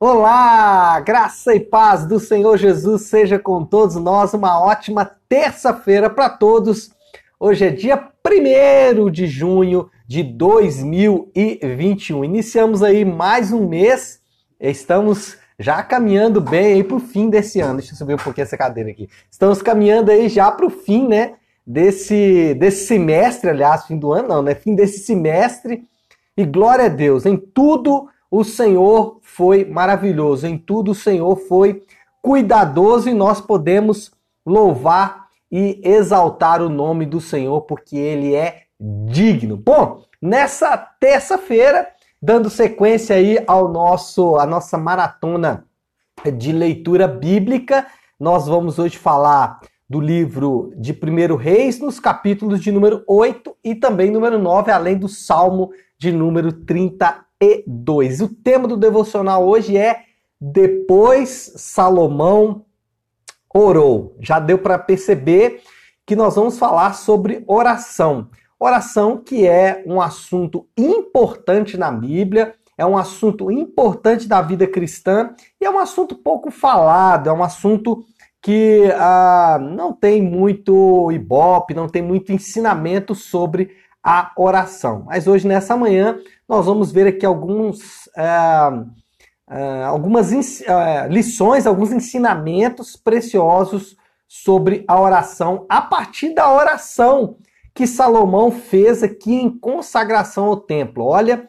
Olá, graça e paz do Senhor Jesus seja com todos nós. Uma ótima terça-feira para todos. Hoje é dia 1 de junho de 2021. Iniciamos aí mais um mês. Estamos já caminhando bem aí para o fim desse ano. Deixa eu subir um pouquinho essa cadeira aqui. Estamos caminhando aí já para o fim, né? Desse, desse semestre, aliás, fim do ano não, né? Fim desse semestre. E glória a Deus, em tudo o Senhor foi maravilhoso, em tudo o Senhor foi cuidadoso e nós podemos louvar e exaltar o nome do Senhor porque ele é digno. Bom, nessa terça-feira, dando sequência aí ao nosso a nossa maratona de leitura bíblica, nós vamos hoje falar do livro de 1 Reis, nos capítulos de número 8 e também número 9, além do Salmo de número 30 e 2. O tema do devocional hoje é Depois Salomão orou. Já deu para perceber que nós vamos falar sobre oração. Oração que é um assunto importante na Bíblia, é um assunto importante da vida cristã e é um assunto pouco falado, é um assunto que ah, não tem muito ibope, não tem muito ensinamento sobre a oração. Mas hoje, nessa manhã, nós vamos ver aqui alguns, é, é, algumas é, lições, alguns ensinamentos preciosos sobre a oração, a partir da oração que Salomão fez aqui em consagração ao templo. Olha,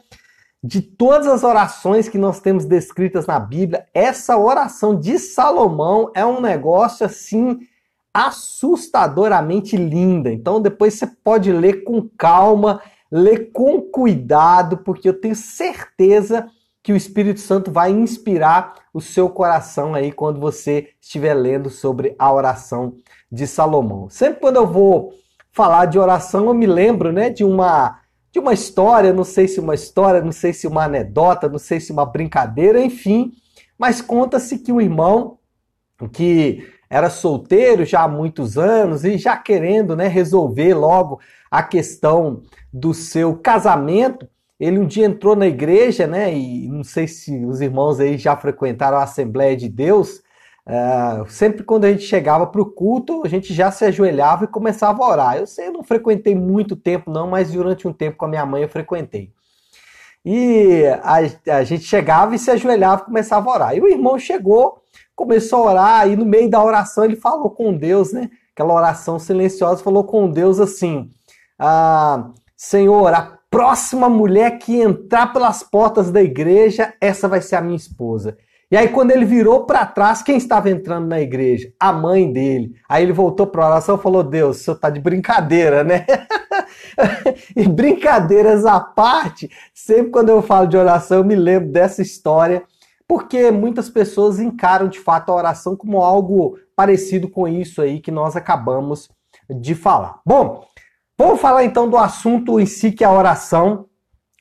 de todas as orações que nós temos descritas na Bíblia, essa oração de Salomão é um negócio assim assustadoramente linda. Então depois você pode ler com calma, ler com cuidado, porque eu tenho certeza que o Espírito Santo vai inspirar o seu coração aí quando você estiver lendo sobre a oração de Salomão. Sempre quando eu vou falar de oração, eu me lembro, né, de uma de uma história, não sei se uma história, não sei se uma anedota, não sei se uma brincadeira, enfim, mas conta-se que um irmão que era solteiro já há muitos anos e já querendo né, resolver logo a questão do seu casamento, ele um dia entrou na igreja, né? E não sei se os irmãos aí já frequentaram a Assembleia de Deus. Uh, sempre quando a gente chegava para o culto, a gente já se ajoelhava e começava a orar. Eu sei, eu não frequentei muito tempo, não, mas durante um tempo com a minha mãe eu frequentei. E a, a gente chegava e se ajoelhava e começava a orar. E o irmão chegou começou a orar e no meio da oração ele falou com Deus, né? Aquela oração silenciosa, falou com Deus assim: ah, Senhor, a próxima mulher que entrar pelas portas da igreja, essa vai ser a minha esposa. E aí, quando ele virou para trás, quem estava entrando na igreja? A mãe dele. Aí ele voltou para a oração e falou: Deus, o senhor está de brincadeira, né? e brincadeiras à parte, sempre quando eu falo de oração, eu me lembro dessa história porque muitas pessoas encaram de fato a oração como algo parecido com isso aí que nós acabamos de falar. Bom, vamos falar então do assunto em si que é a oração.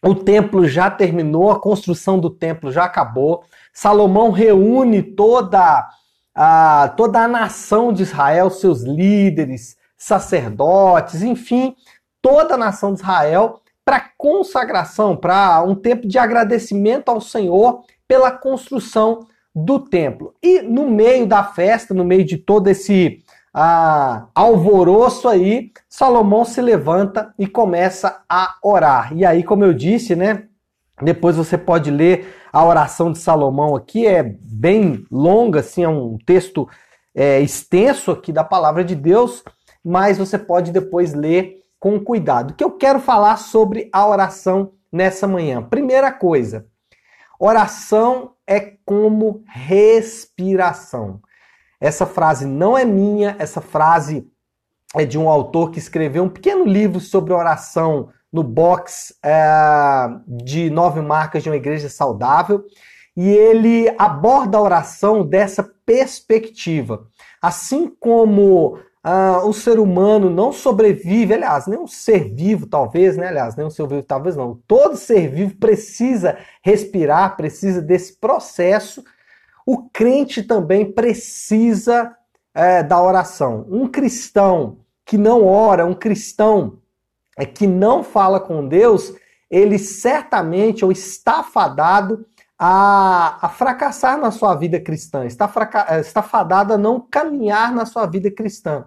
O templo já terminou, a construção do templo já acabou. Salomão reúne toda a, toda a nação de Israel, seus líderes, sacerdotes, enfim, toda a nação de Israel para consagração, para um tempo de agradecimento ao Senhor pela construção do templo. E no meio da festa, no meio de todo esse ah, alvoroço aí, Salomão se levanta e começa a orar. E aí, como eu disse, né? Depois você pode ler a oração de Salomão aqui, é bem longa, assim, é um texto é, extenso aqui da palavra de Deus, mas você pode depois ler com cuidado. O que eu quero falar sobre a oração nessa manhã? Primeira coisa, Oração é como respiração. Essa frase não é minha, essa frase é de um autor que escreveu um pequeno livro sobre oração no box é, de nove marcas de uma igreja saudável. E ele aborda a oração dessa perspectiva. Assim como ah, o ser humano não sobrevive, aliás, nem um ser vivo, talvez, né? Aliás, nem um ser vivo, talvez não. Todo ser vivo precisa respirar, precisa desse processo. O crente também precisa é, da oração. Um cristão que não ora, um cristão é, que não fala com Deus, ele certamente ou está fadado a, a fracassar na sua vida cristã, está, fraca, eh, está fadada a não caminhar na sua vida cristã.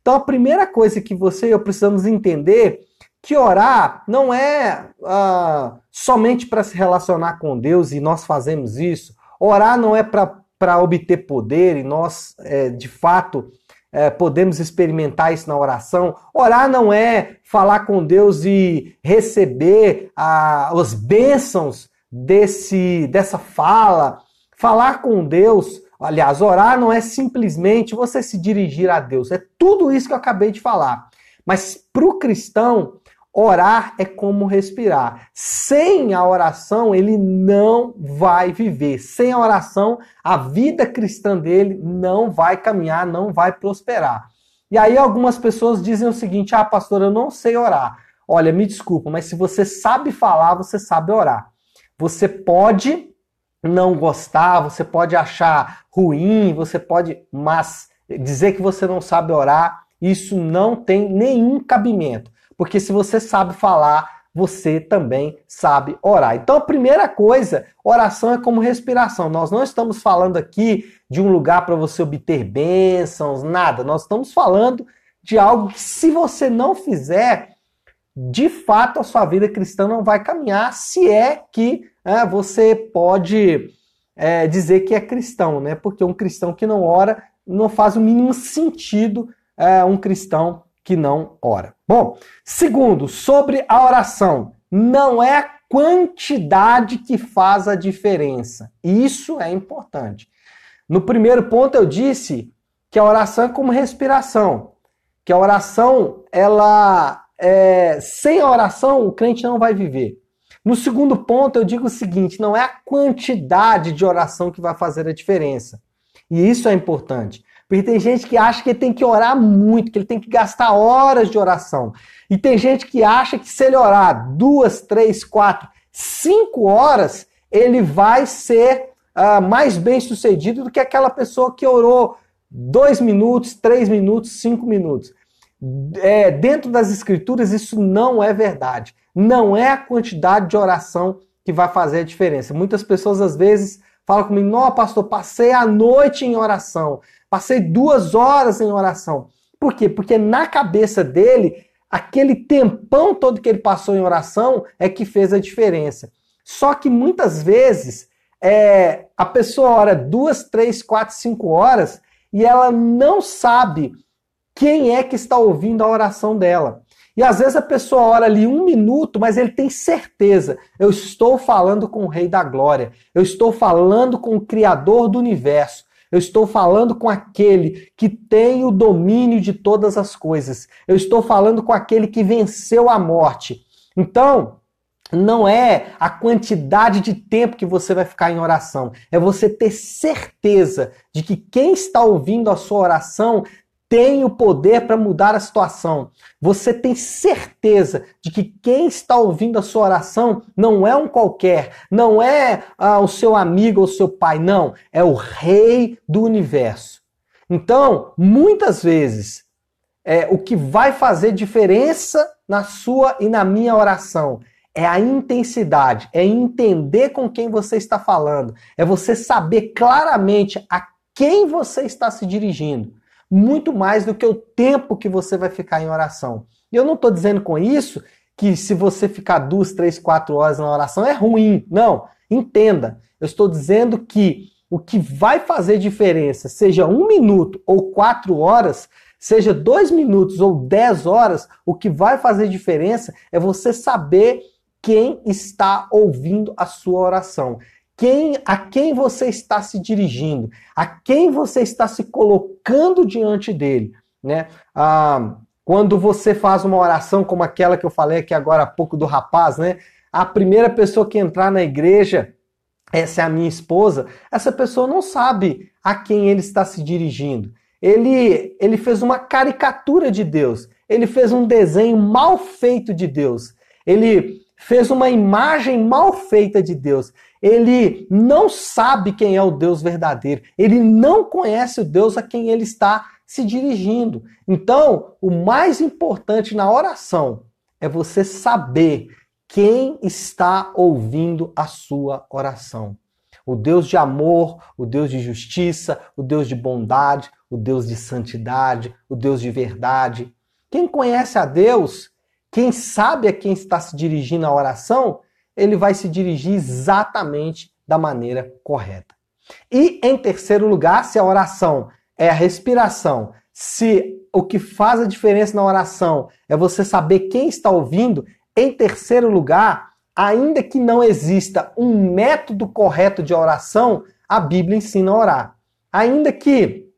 Então, a primeira coisa que você e eu precisamos entender que orar não é uh, somente para se relacionar com Deus e nós fazemos isso. Orar não é para obter poder e nós, é, de fato, é, podemos experimentar isso na oração. Orar não é falar com Deus e receber uh, as bênçãos desse, dessa fala. Falar com Deus, aliás, orar não é simplesmente você se dirigir a Deus. É tudo isso que eu acabei de falar. Mas para o cristão, Orar é como respirar. Sem a oração, ele não vai viver. Sem a oração, a vida cristã dele não vai caminhar, não vai prosperar. E aí algumas pessoas dizem o seguinte: "Ah, pastor, eu não sei orar". Olha, me desculpa, mas se você sabe falar, você sabe orar. Você pode não gostar, você pode achar ruim, você pode, mas dizer que você não sabe orar, isso não tem nenhum cabimento. Porque se você sabe falar, você também sabe orar. Então, a primeira coisa, oração é como respiração. Nós não estamos falando aqui de um lugar para você obter bênçãos, nada. Nós estamos falando de algo que, se você não fizer, de fato a sua vida cristã não vai caminhar, se é que é, você pode é, dizer que é cristão, né? Porque um cristão que não ora não faz o mínimo sentido é, um cristão que não ora. Bom, segundo, sobre a oração, não é a quantidade que faz a diferença. Isso é importante. No primeiro ponto eu disse que a oração é como respiração, que a oração ela é, sem a oração o crente não vai viver. No segundo ponto eu digo o seguinte, não é a quantidade de oração que vai fazer a diferença. E isso é importante. Porque tem gente que acha que ele tem que orar muito, que ele tem que gastar horas de oração. E tem gente que acha que se ele orar duas, três, quatro, cinco horas, ele vai ser uh, mais bem sucedido do que aquela pessoa que orou dois minutos, três minutos, cinco minutos. É, dentro das escrituras, isso não é verdade. Não é a quantidade de oração que vai fazer a diferença. Muitas pessoas, às vezes, falam comigo: Não, pastor, passei a noite em oração. Passei duas horas em oração. Por quê? Porque na cabeça dele, aquele tempão todo que ele passou em oração é que fez a diferença. Só que muitas vezes é, a pessoa ora duas, três, quatro, cinco horas e ela não sabe quem é que está ouvindo a oração dela. E às vezes a pessoa ora ali um minuto, mas ele tem certeza: eu estou falando com o Rei da Glória, eu estou falando com o Criador do universo, eu estou falando com aquele que tem o domínio de todas as coisas. Eu estou falando com aquele que venceu a morte. Então, não é a quantidade de tempo que você vai ficar em oração, é você ter certeza de que quem está ouvindo a sua oração tem o poder para mudar a situação. Você tem certeza de que quem está ouvindo a sua oração não é um qualquer, não é ah, o seu amigo ou seu pai, não, é o rei do universo. Então, muitas vezes, é, o que vai fazer diferença na sua e na minha oração é a intensidade, é entender com quem você está falando, é você saber claramente a quem você está se dirigindo muito mais do que o tempo que você vai ficar em oração. E eu não estou dizendo com isso que se você ficar duas, três, quatro horas na oração é ruim. Não, entenda. Eu estou dizendo que o que vai fazer diferença, seja um minuto ou quatro horas, seja dois minutos ou dez horas, o que vai fazer diferença é você saber quem está ouvindo a sua oração quem, a quem você está se dirigindo, a quem você está se colocando diante dele. Né? Ah, quando você faz uma oração como aquela que eu falei aqui agora há pouco do rapaz, né? A primeira pessoa que entrar na igreja, essa é a minha esposa, essa pessoa não sabe a quem ele está se dirigindo. Ele, ele fez uma caricatura de Deus. Ele fez um desenho mal feito de Deus. Ele fez uma imagem mal feita de Deus. Ele não sabe quem é o Deus verdadeiro. Ele não conhece o Deus a quem ele está se dirigindo. Então, o mais importante na oração é você saber quem está ouvindo a sua oração. o Deus de amor, o Deus de justiça, o Deus de bondade, o Deus de santidade, o Deus de verdade. Quem conhece a Deus, quem sabe a quem está se dirigindo a oração, ele vai se dirigir exatamente da maneira correta. E em terceiro lugar, se a oração é a respiração, se o que faz a diferença na oração é você saber quem está ouvindo, em terceiro lugar, ainda que não exista um método correto de oração, a Bíblia ensina a orar. Ainda que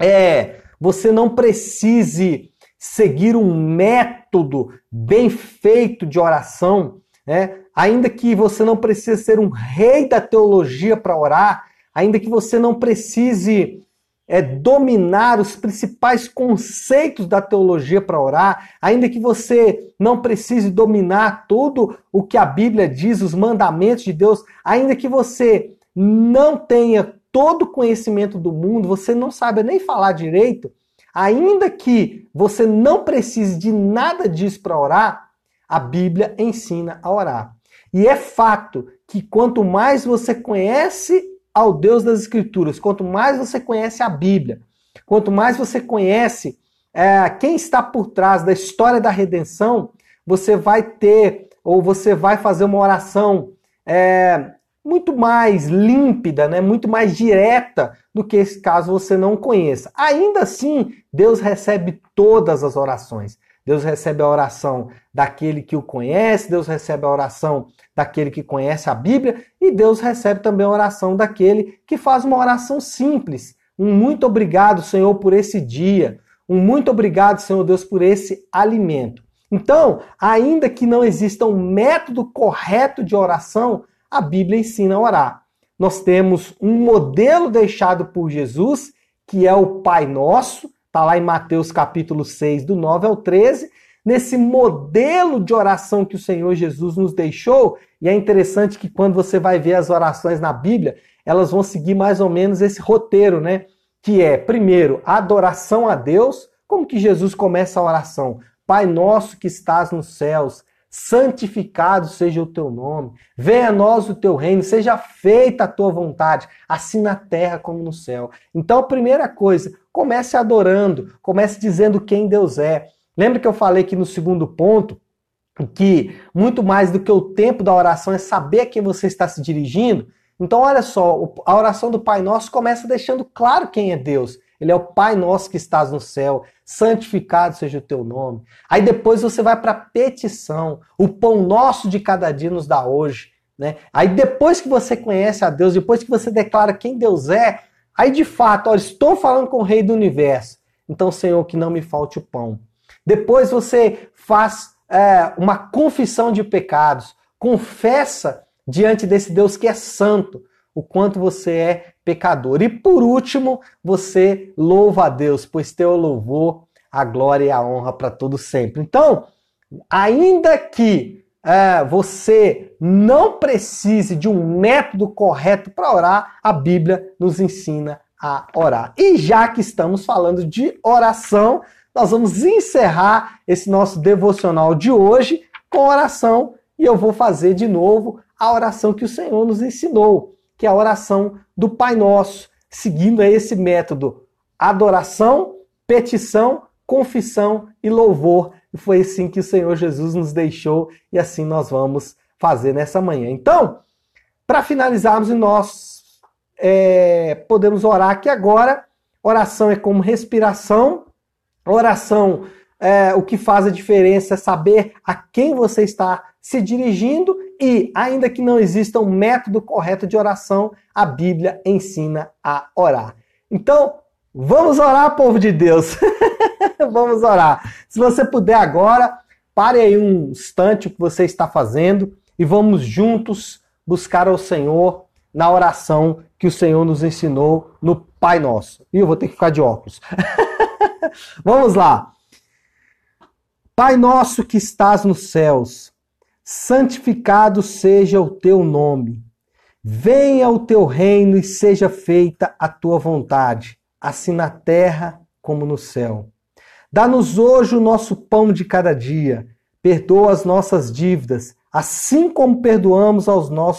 é, você não precise seguir um método bem feito de oração, né? ainda que você não precise ser um rei da teologia para orar, ainda que você não precise é, dominar os principais conceitos da teologia para orar, ainda que você não precise dominar tudo o que a Bíblia diz, os mandamentos de Deus, ainda que você não tenha todo o conhecimento do mundo, você não sabe nem falar direito, ainda que você não precise de nada disso para orar, a Bíblia ensina a orar. E é fato que quanto mais você conhece ao Deus das Escrituras, quanto mais você conhece a Bíblia, quanto mais você conhece é, quem está por trás da história da redenção, você vai ter, ou você vai fazer uma oração é, muito mais límpida, né? muito mais direta do que esse caso você não conheça. Ainda assim, Deus recebe todas as orações. Deus recebe a oração daquele que o conhece, Deus recebe a oração daquele que conhece a Bíblia e Deus recebe também a oração daquele que faz uma oração simples. Um muito obrigado, Senhor, por esse dia. Um muito obrigado, Senhor Deus, por esse alimento. Então, ainda que não exista um método correto de oração, a Bíblia ensina a orar. Nós temos um modelo deixado por Jesus, que é o Pai Nosso, está lá em Mateus capítulo 6, do 9 ao 13, nesse modelo de oração que o Senhor Jesus nos deixou. E é interessante que quando você vai ver as orações na Bíblia, elas vão seguir mais ou menos esse roteiro, né? Que é, primeiro, adoração a Deus. Como que Jesus começa a oração? Pai nosso que estás nos céus, santificado seja o teu nome, venha a nós o teu reino, seja feita a tua vontade, assim na terra como no céu. Então, a primeira coisa, comece adorando, comece dizendo quem Deus é. Lembra que eu falei que no segundo ponto, que muito mais do que o tempo da oração é saber a quem você está se dirigindo? Então, olha só, a oração do Pai Nosso começa deixando claro quem é Deus. Ele é o Pai nosso que estás no céu, santificado seja o teu nome. Aí depois você vai para a petição, o pão nosso de cada dia nos dá hoje. Né? Aí depois que você conhece a Deus, depois que você declara quem Deus é, aí de fato, olha, estou falando com o Rei do Universo. Então, Senhor, que não me falte o pão. Depois você faz é, uma confissão de pecados, confessa diante desse Deus que é santo o quanto você é pecador. E por último, você louva a Deus, pois teu louvor, a glória e a honra para todo sempre. Então, ainda que é, você não precise de um método correto para orar, a Bíblia nos ensina a orar. E já que estamos falando de oração, nós vamos encerrar esse nosso devocional de hoje com oração e eu vou fazer de novo a oração que o Senhor nos ensinou que é a oração do Pai Nosso, seguindo esse método: adoração, petição, confissão e louvor. E foi assim que o Senhor Jesus nos deixou e assim nós vamos fazer nessa manhã. Então, para finalizarmos, nós é, podemos orar aqui agora. Oração é como respiração. Oração, é, o que faz a diferença é saber a quem você está se dirigindo e, ainda que não exista um método correto de oração, a Bíblia ensina a orar. Então, vamos orar, povo de Deus. vamos orar. Se você puder agora, pare aí um instante o que você está fazendo e vamos juntos buscar ao Senhor na oração que o Senhor nos ensinou no Pai Nosso. E eu vou ter que ficar de óculos. vamos lá. Pai nosso que estás nos céus, santificado seja o teu nome. Venha o teu reino e seja feita a tua vontade, assim na terra como no céu. Dá-nos hoje o nosso pão de cada dia. Perdoa as nossas dívidas, assim como perdoamos aos nossos